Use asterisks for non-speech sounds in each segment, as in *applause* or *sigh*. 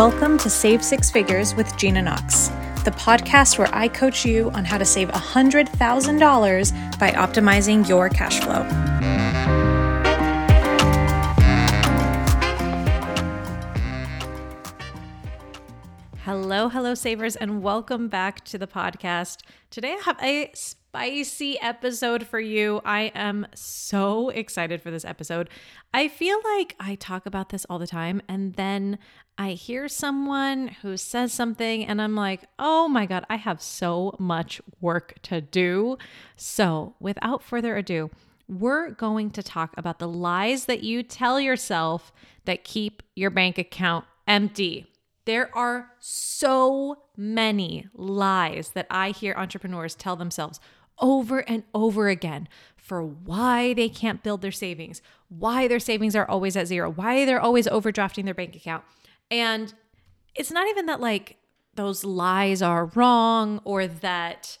Welcome to Save Six Figures with Gina Knox, the podcast where I coach you on how to save $100,000 by optimizing your cash flow. Hello, hello, savers, and welcome back to the podcast. Today I have a spicy episode for you. I am so excited for this episode. I feel like I talk about this all the time, and then I hear someone who says something, and I'm like, oh my God, I have so much work to do. So, without further ado, we're going to talk about the lies that you tell yourself that keep your bank account empty. There are so many lies that I hear entrepreneurs tell themselves over and over again for why they can't build their savings, why their savings are always at zero, why they're always overdrafting their bank account. And it's not even that like those lies are wrong or that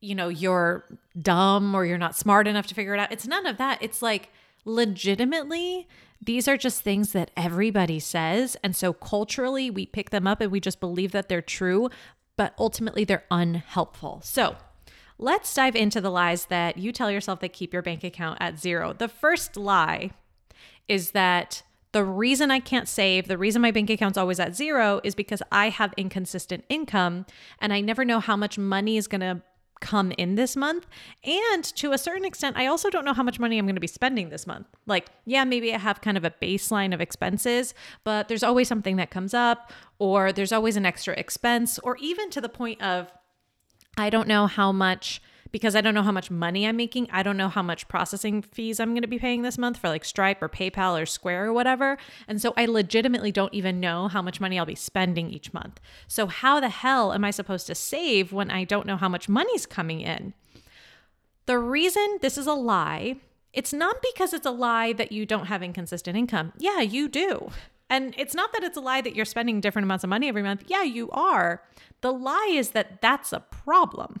you know you're dumb or you're not smart enough to figure it out. It's none of that. It's like legitimately these are just things that everybody says. And so culturally, we pick them up and we just believe that they're true, but ultimately they're unhelpful. So let's dive into the lies that you tell yourself that keep your bank account at zero. The first lie is that the reason I can't save, the reason my bank account's always at zero is because I have inconsistent income and I never know how much money is going to come in this month. And to a certain extent, I also don't know how much money I'm going to be spending this month. Like, yeah, maybe I have kind of a baseline of expenses, but there's always something that comes up, or there's always an extra expense, or even to the point of I don't know how much because I don't know how much money I'm making. I don't know how much processing fees I'm going to be paying this month for like Stripe or PayPal or Square or whatever. And so I legitimately don't even know how much money I'll be spending each month. So, how the hell am I supposed to save when I don't know how much money's coming in? The reason this is a lie, it's not because it's a lie that you don't have inconsistent income. Yeah, you do. And it's not that it's a lie that you're spending different amounts of money every month. Yeah, you are. The lie is that that's a problem.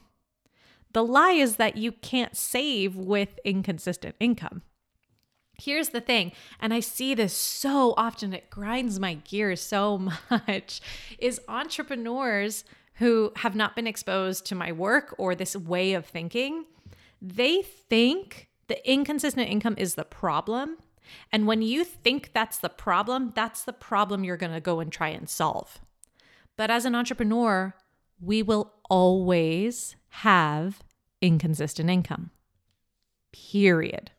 The lie is that you can't save with inconsistent income. Here's the thing, and I see this so often, it grinds my gears so *laughs* much, is entrepreneurs who have not been exposed to my work or this way of thinking, they think the inconsistent income is the problem. And when you think that's the problem, that's the problem you're going to go and try and solve. But as an entrepreneur, we will always have inconsistent income. Period.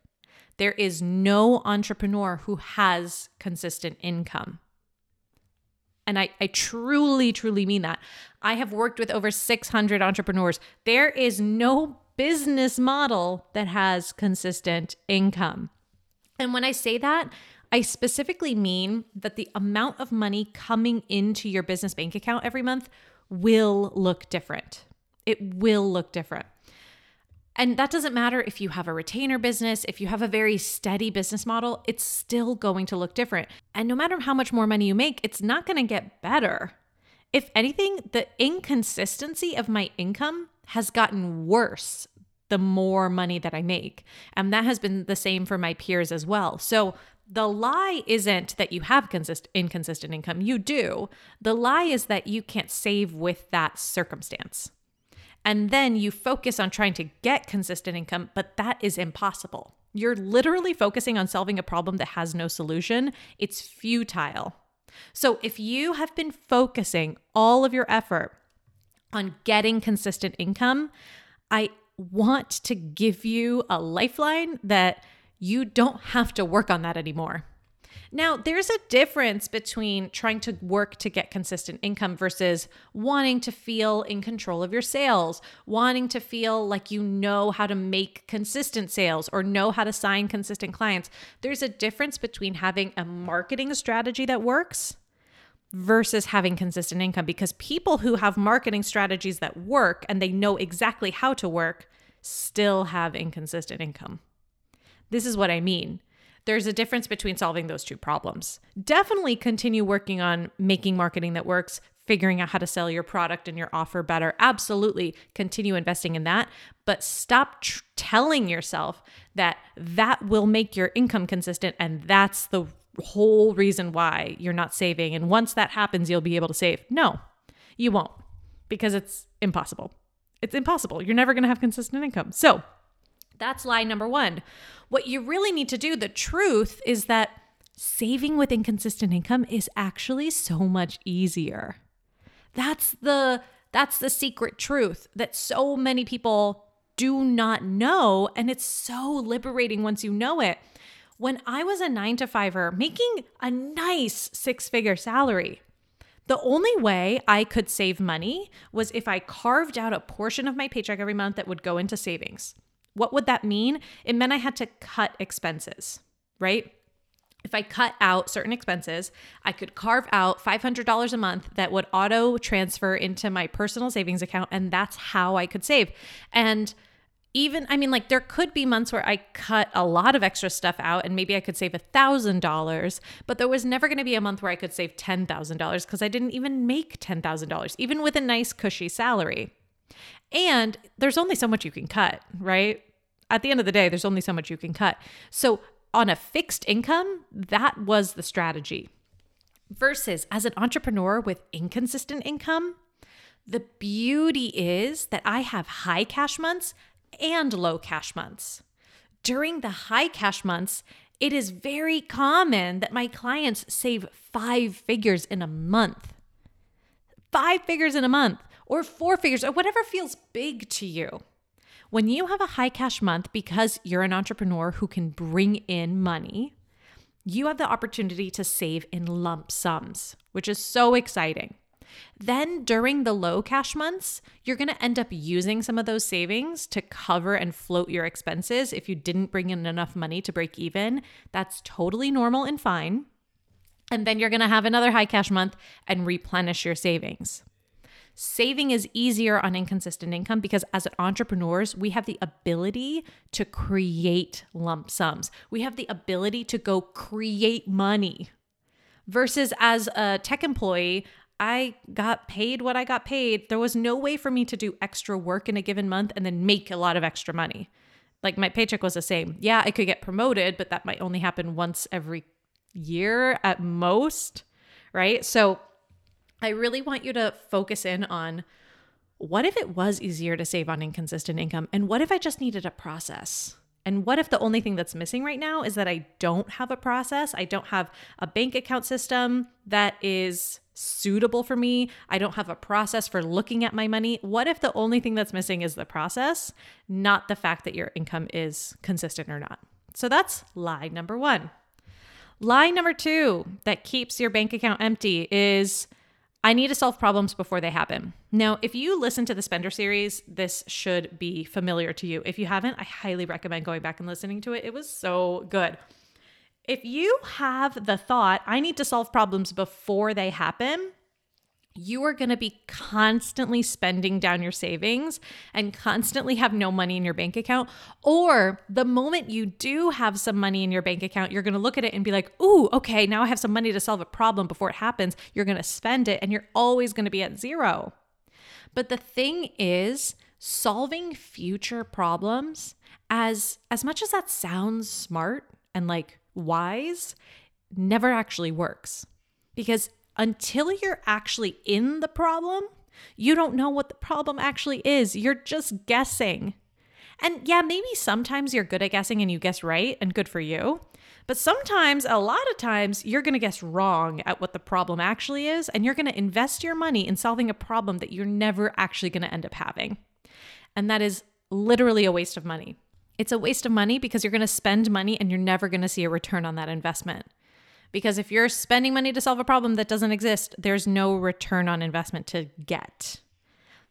There is no entrepreneur who has consistent income. And I, I truly, truly mean that. I have worked with over 600 entrepreneurs. There is no business model that has consistent income. And when I say that, I specifically mean that the amount of money coming into your business bank account every month will look different. It will look different. And that doesn't matter if you have a retainer business, if you have a very steady business model, it's still going to look different. And no matter how much more money you make, it's not going to get better. If anything, the inconsistency of my income has gotten worse the more money that I make. And that has been the same for my peers as well. So the lie isn't that you have consist- inconsistent income. You do. The lie is that you can't save with that circumstance. And then you focus on trying to get consistent income, but that is impossible. You're literally focusing on solving a problem that has no solution. It's futile. So if you have been focusing all of your effort on getting consistent income, I want to give you a lifeline that you don't have to work on that anymore. Now, there's a difference between trying to work to get consistent income versus wanting to feel in control of your sales, wanting to feel like you know how to make consistent sales or know how to sign consistent clients. There's a difference between having a marketing strategy that works versus having consistent income because people who have marketing strategies that work and they know exactly how to work still have inconsistent income. This is what I mean. There's a difference between solving those two problems. Definitely continue working on making marketing that works, figuring out how to sell your product and your offer better. Absolutely continue investing in that, but stop tr- telling yourself that that will make your income consistent and that's the whole reason why you're not saving. And once that happens, you'll be able to save. No, you won't because it's impossible. It's impossible. You're never going to have consistent income. So that's lie number one. What you really need to do, the truth is that saving with inconsistent income is actually so much easier. That's the that's the secret truth that so many people do not know and it's so liberating once you know it. When I was a 9 to 5er making a nice six-figure salary, the only way I could save money was if I carved out a portion of my paycheck every month that would go into savings. What would that mean? It meant I had to cut expenses, right? If I cut out certain expenses, I could carve out $500 a month that would auto transfer into my personal savings account. And that's how I could save. And even, I mean, like there could be months where I cut a lot of extra stuff out and maybe I could save a $1,000, but there was never going to be a month where I could save $10,000 because I didn't even make $10,000, even with a nice, cushy salary. And there's only so much you can cut, right? At the end of the day, there's only so much you can cut. So on a fixed income, that was the strategy. Versus as an entrepreneur with inconsistent income, the beauty is that I have high cash months and low cash months. During the high cash months, it is very common that my clients save five figures in a month. Five figures in a month, or four figures, or whatever feels big to you. When you have a high cash month because you're an entrepreneur who can bring in money, you have the opportunity to save in lump sums, which is so exciting. Then during the low cash months, you're going to end up using some of those savings to cover and float your expenses if you didn't bring in enough money to break even. That's totally normal and fine. And then you're going to have another high cash month and replenish your savings. Saving is easier on inconsistent income because as entrepreneurs, we have the ability to create lump sums. We have the ability to go create money. Versus as a tech employee, I got paid what I got paid. There was no way for me to do extra work in a given month and then make a lot of extra money. Like my paycheck was the same. Yeah, I could get promoted, but that might only happen once every year at most, right? So I really want you to focus in on what if it was easier to save on inconsistent income? And what if I just needed a process? And what if the only thing that's missing right now is that I don't have a process? I don't have a bank account system that is suitable for me. I don't have a process for looking at my money. What if the only thing that's missing is the process, not the fact that your income is consistent or not? So that's lie number one. Lie number two that keeps your bank account empty is I need to solve problems before they happen. Now, if you listen to the Spender series, this should be familiar to you. If you haven't, I highly recommend going back and listening to it. It was so good. If you have the thought, I need to solve problems before they happen, you are going to be constantly spending down your savings and constantly have no money in your bank account. Or the moment you do have some money in your bank account, you're going to look at it and be like, ooh, okay, now I have some money to solve a problem before it happens. You're going to spend it and you're always going to be at zero. But the thing is, solving future problems, as, as much as that sounds smart and like wise, never actually works. Because until you're actually in the problem, you don't know what the problem actually is. You're just guessing. And yeah, maybe sometimes you're good at guessing and you guess right, and good for you. But sometimes, a lot of times, you're going to guess wrong at what the problem actually is, and you're going to invest your money in solving a problem that you're never actually going to end up having. And that is literally a waste of money. It's a waste of money because you're going to spend money and you're never going to see a return on that investment. Because if you're spending money to solve a problem that doesn't exist, there's no return on investment to get.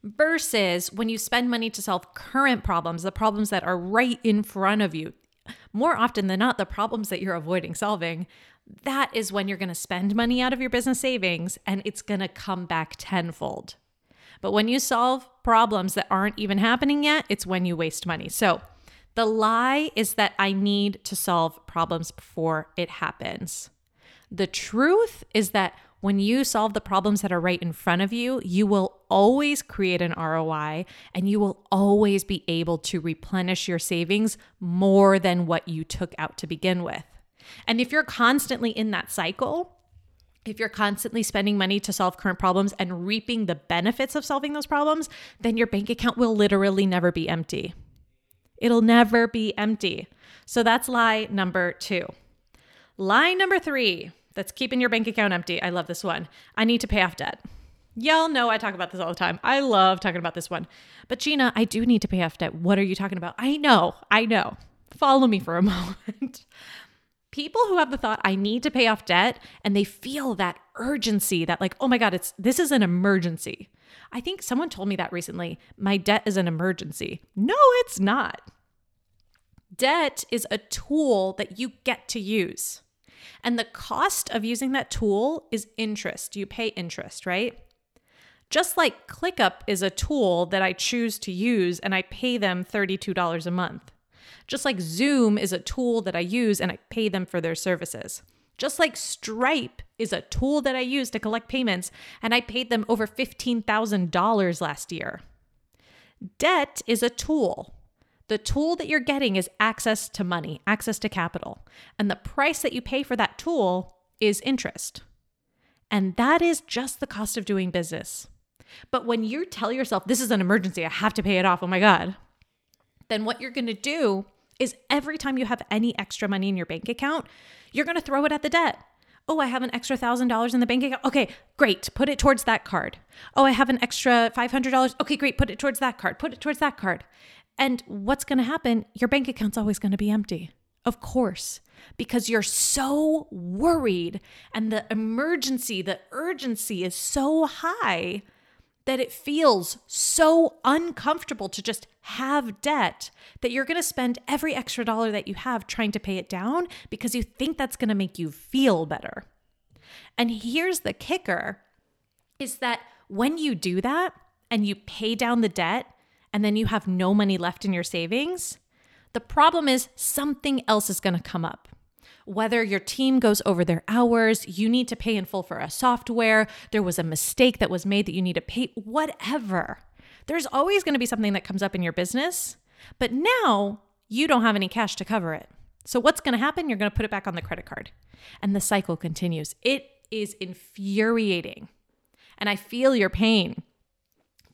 Versus when you spend money to solve current problems, the problems that are right in front of you, more often than not, the problems that you're avoiding solving, that is when you're going to spend money out of your business savings and it's going to come back tenfold. But when you solve problems that aren't even happening yet, it's when you waste money. So the lie is that I need to solve problems before it happens. The truth is that when you solve the problems that are right in front of you, you will always create an ROI and you will always be able to replenish your savings more than what you took out to begin with. And if you're constantly in that cycle, if you're constantly spending money to solve current problems and reaping the benefits of solving those problems, then your bank account will literally never be empty. It'll never be empty. So that's lie number two. Lie number three that's keeping your bank account empty. I love this one. I need to pay off debt. Y'all know I talk about this all the time. I love talking about this one. But Gina, I do need to pay off debt. What are you talking about? I know, I know. Follow me for a *laughs* moment. People who have the thought, I need to pay off debt, and they feel that urgency that, like, oh my God, it's this is an emergency. I think someone told me that recently. My debt is an emergency. No, it's not. Debt is a tool that you get to use. And the cost of using that tool is interest. You pay interest, right? Just like ClickUp is a tool that I choose to use and I pay them $32 a month. Just like Zoom is a tool that I use and I pay them for their services. Just like Stripe is a tool that I use to collect payments and I paid them over $15,000 last year. Debt is a tool. The tool that you're getting is access to money, access to capital. And the price that you pay for that tool is interest. And that is just the cost of doing business. But when you tell yourself, this is an emergency, I have to pay it off, oh my God, then what you're gonna do is every time you have any extra money in your bank account, you're gonna throw it at the debt. Oh, I have an extra thousand dollars in the bank account. Okay, great. Put it towards that card. Oh, I have an extra $500. Okay, great. Put it towards that card. Put it towards that card. And what's going to happen? Your bank account's always going to be empty. Of course, because you're so worried and the emergency, the urgency is so high that it feels so uncomfortable to just have debt that you're going to spend every extra dollar that you have trying to pay it down because you think that's going to make you feel better. And here's the kicker is that when you do that and you pay down the debt and then you have no money left in your savings, the problem is something else is going to come up whether your team goes over their hours, you need to pay in full for a software, there was a mistake that was made that you need to pay, whatever. There's always going to be something that comes up in your business, but now you don't have any cash to cover it. So, what's going to happen? You're going to put it back on the credit card, and the cycle continues. It is infuriating, and I feel your pain.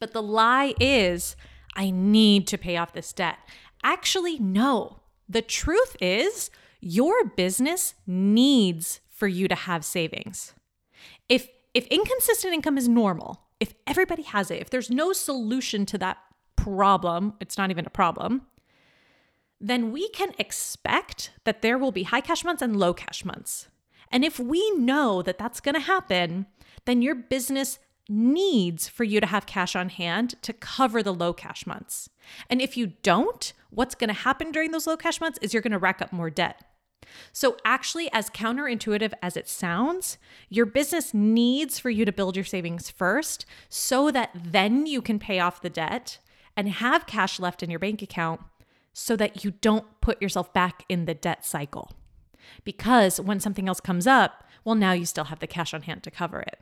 But the lie is, I need to pay off this debt. Actually, no. The truth is, your business needs for you to have savings. If if inconsistent income is normal, if everybody has it, if there's no solution to that problem, it's not even a problem, then we can expect that there will be high cash months and low cash months. And if we know that that's going to happen, then your business needs for you to have cash on hand to cover the low cash months. And if you don't, what's going to happen during those low cash months is you're going to rack up more debt. So, actually, as counterintuitive as it sounds, your business needs for you to build your savings first so that then you can pay off the debt and have cash left in your bank account so that you don't put yourself back in the debt cycle. Because when something else comes up, well, now you still have the cash on hand to cover it.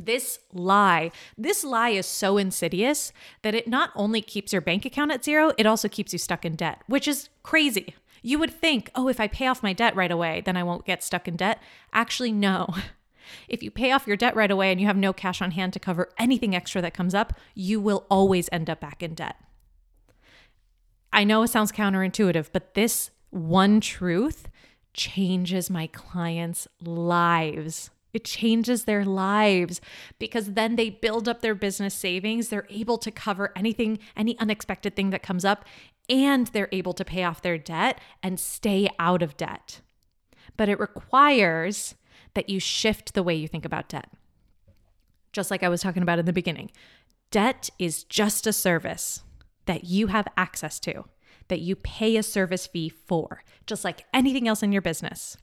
This lie, this lie is so insidious that it not only keeps your bank account at zero, it also keeps you stuck in debt, which is crazy. You would think, oh, if I pay off my debt right away, then I won't get stuck in debt. Actually, no. *laughs* If you pay off your debt right away and you have no cash on hand to cover anything extra that comes up, you will always end up back in debt. I know it sounds counterintuitive, but this one truth changes my clients' lives. It changes their lives because then they build up their business savings. They're able to cover anything, any unexpected thing that comes up, and they're able to pay off their debt and stay out of debt. But it requires that you shift the way you think about debt. Just like I was talking about in the beginning, debt is just a service that you have access to, that you pay a service fee for, just like anything else in your business.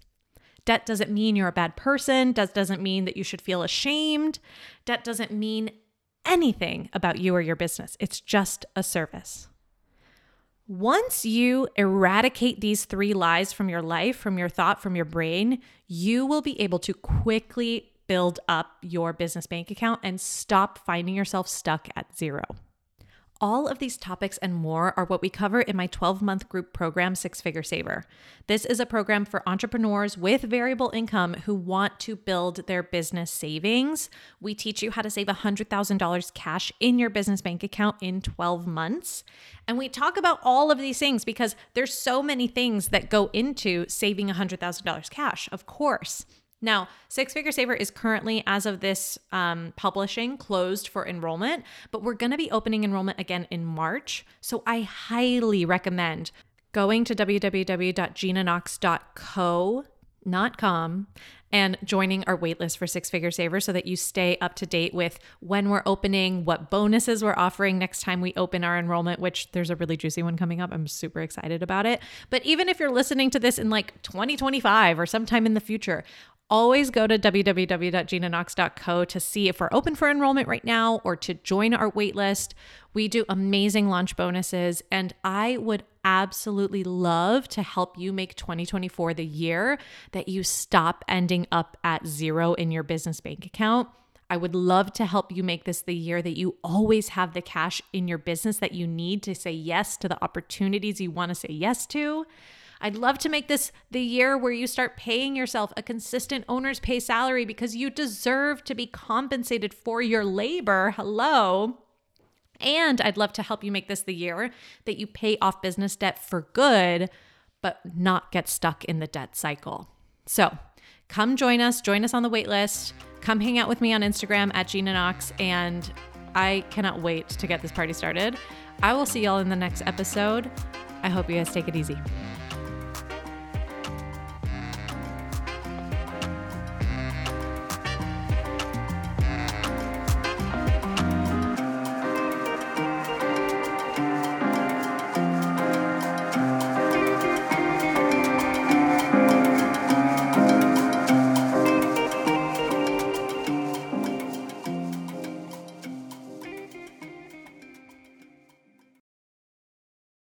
Debt doesn't mean you're a bad person, debt doesn't mean that you should feel ashamed, debt doesn't mean anything about you or your business. It's just a service. Once you eradicate these three lies from your life, from your thought, from your brain, you will be able to quickly build up your business bank account and stop finding yourself stuck at zero. All of these topics and more are what we cover in my 12 month group program, Six Figure Saver. This is a program for entrepreneurs with variable income who want to build their business savings. We teach you how to save $100,000 cash in your business bank account in 12 months. And we talk about all of these things because there's so many things that go into saving $100,000 cash, of course. Now, Six Figure Saver is currently, as of this um, publishing, closed for enrollment, but we're going to be opening enrollment again in March. So I highly recommend going to www.ginaknox.co, not com, and joining our waitlist for Six Figure Saver so that you stay up to date with when we're opening, what bonuses we're offering next time we open our enrollment, which there's a really juicy one coming up. I'm super excited about it. But even if you're listening to this in like 2025 or sometime in the future, always go to www.ginaknox.co to see if we're open for enrollment right now or to join our waitlist. We do amazing launch bonuses, and I would absolutely love to help you make 2024 the year that you stop ending up at zero in your business bank account. I would love to help you make this the year that you always have the cash in your business that you need to say yes to the opportunities you want to say yes to. I'd love to make this the year where you start paying yourself a consistent owner's pay salary because you deserve to be compensated for your labor. Hello. And I'd love to help you make this the year that you pay off business debt for good, but not get stuck in the debt cycle. So come join us, join us on the wait list. Come hang out with me on Instagram at Gina Knox, and I cannot wait to get this party started. I will see y'all in the next episode. I hope you guys take it easy.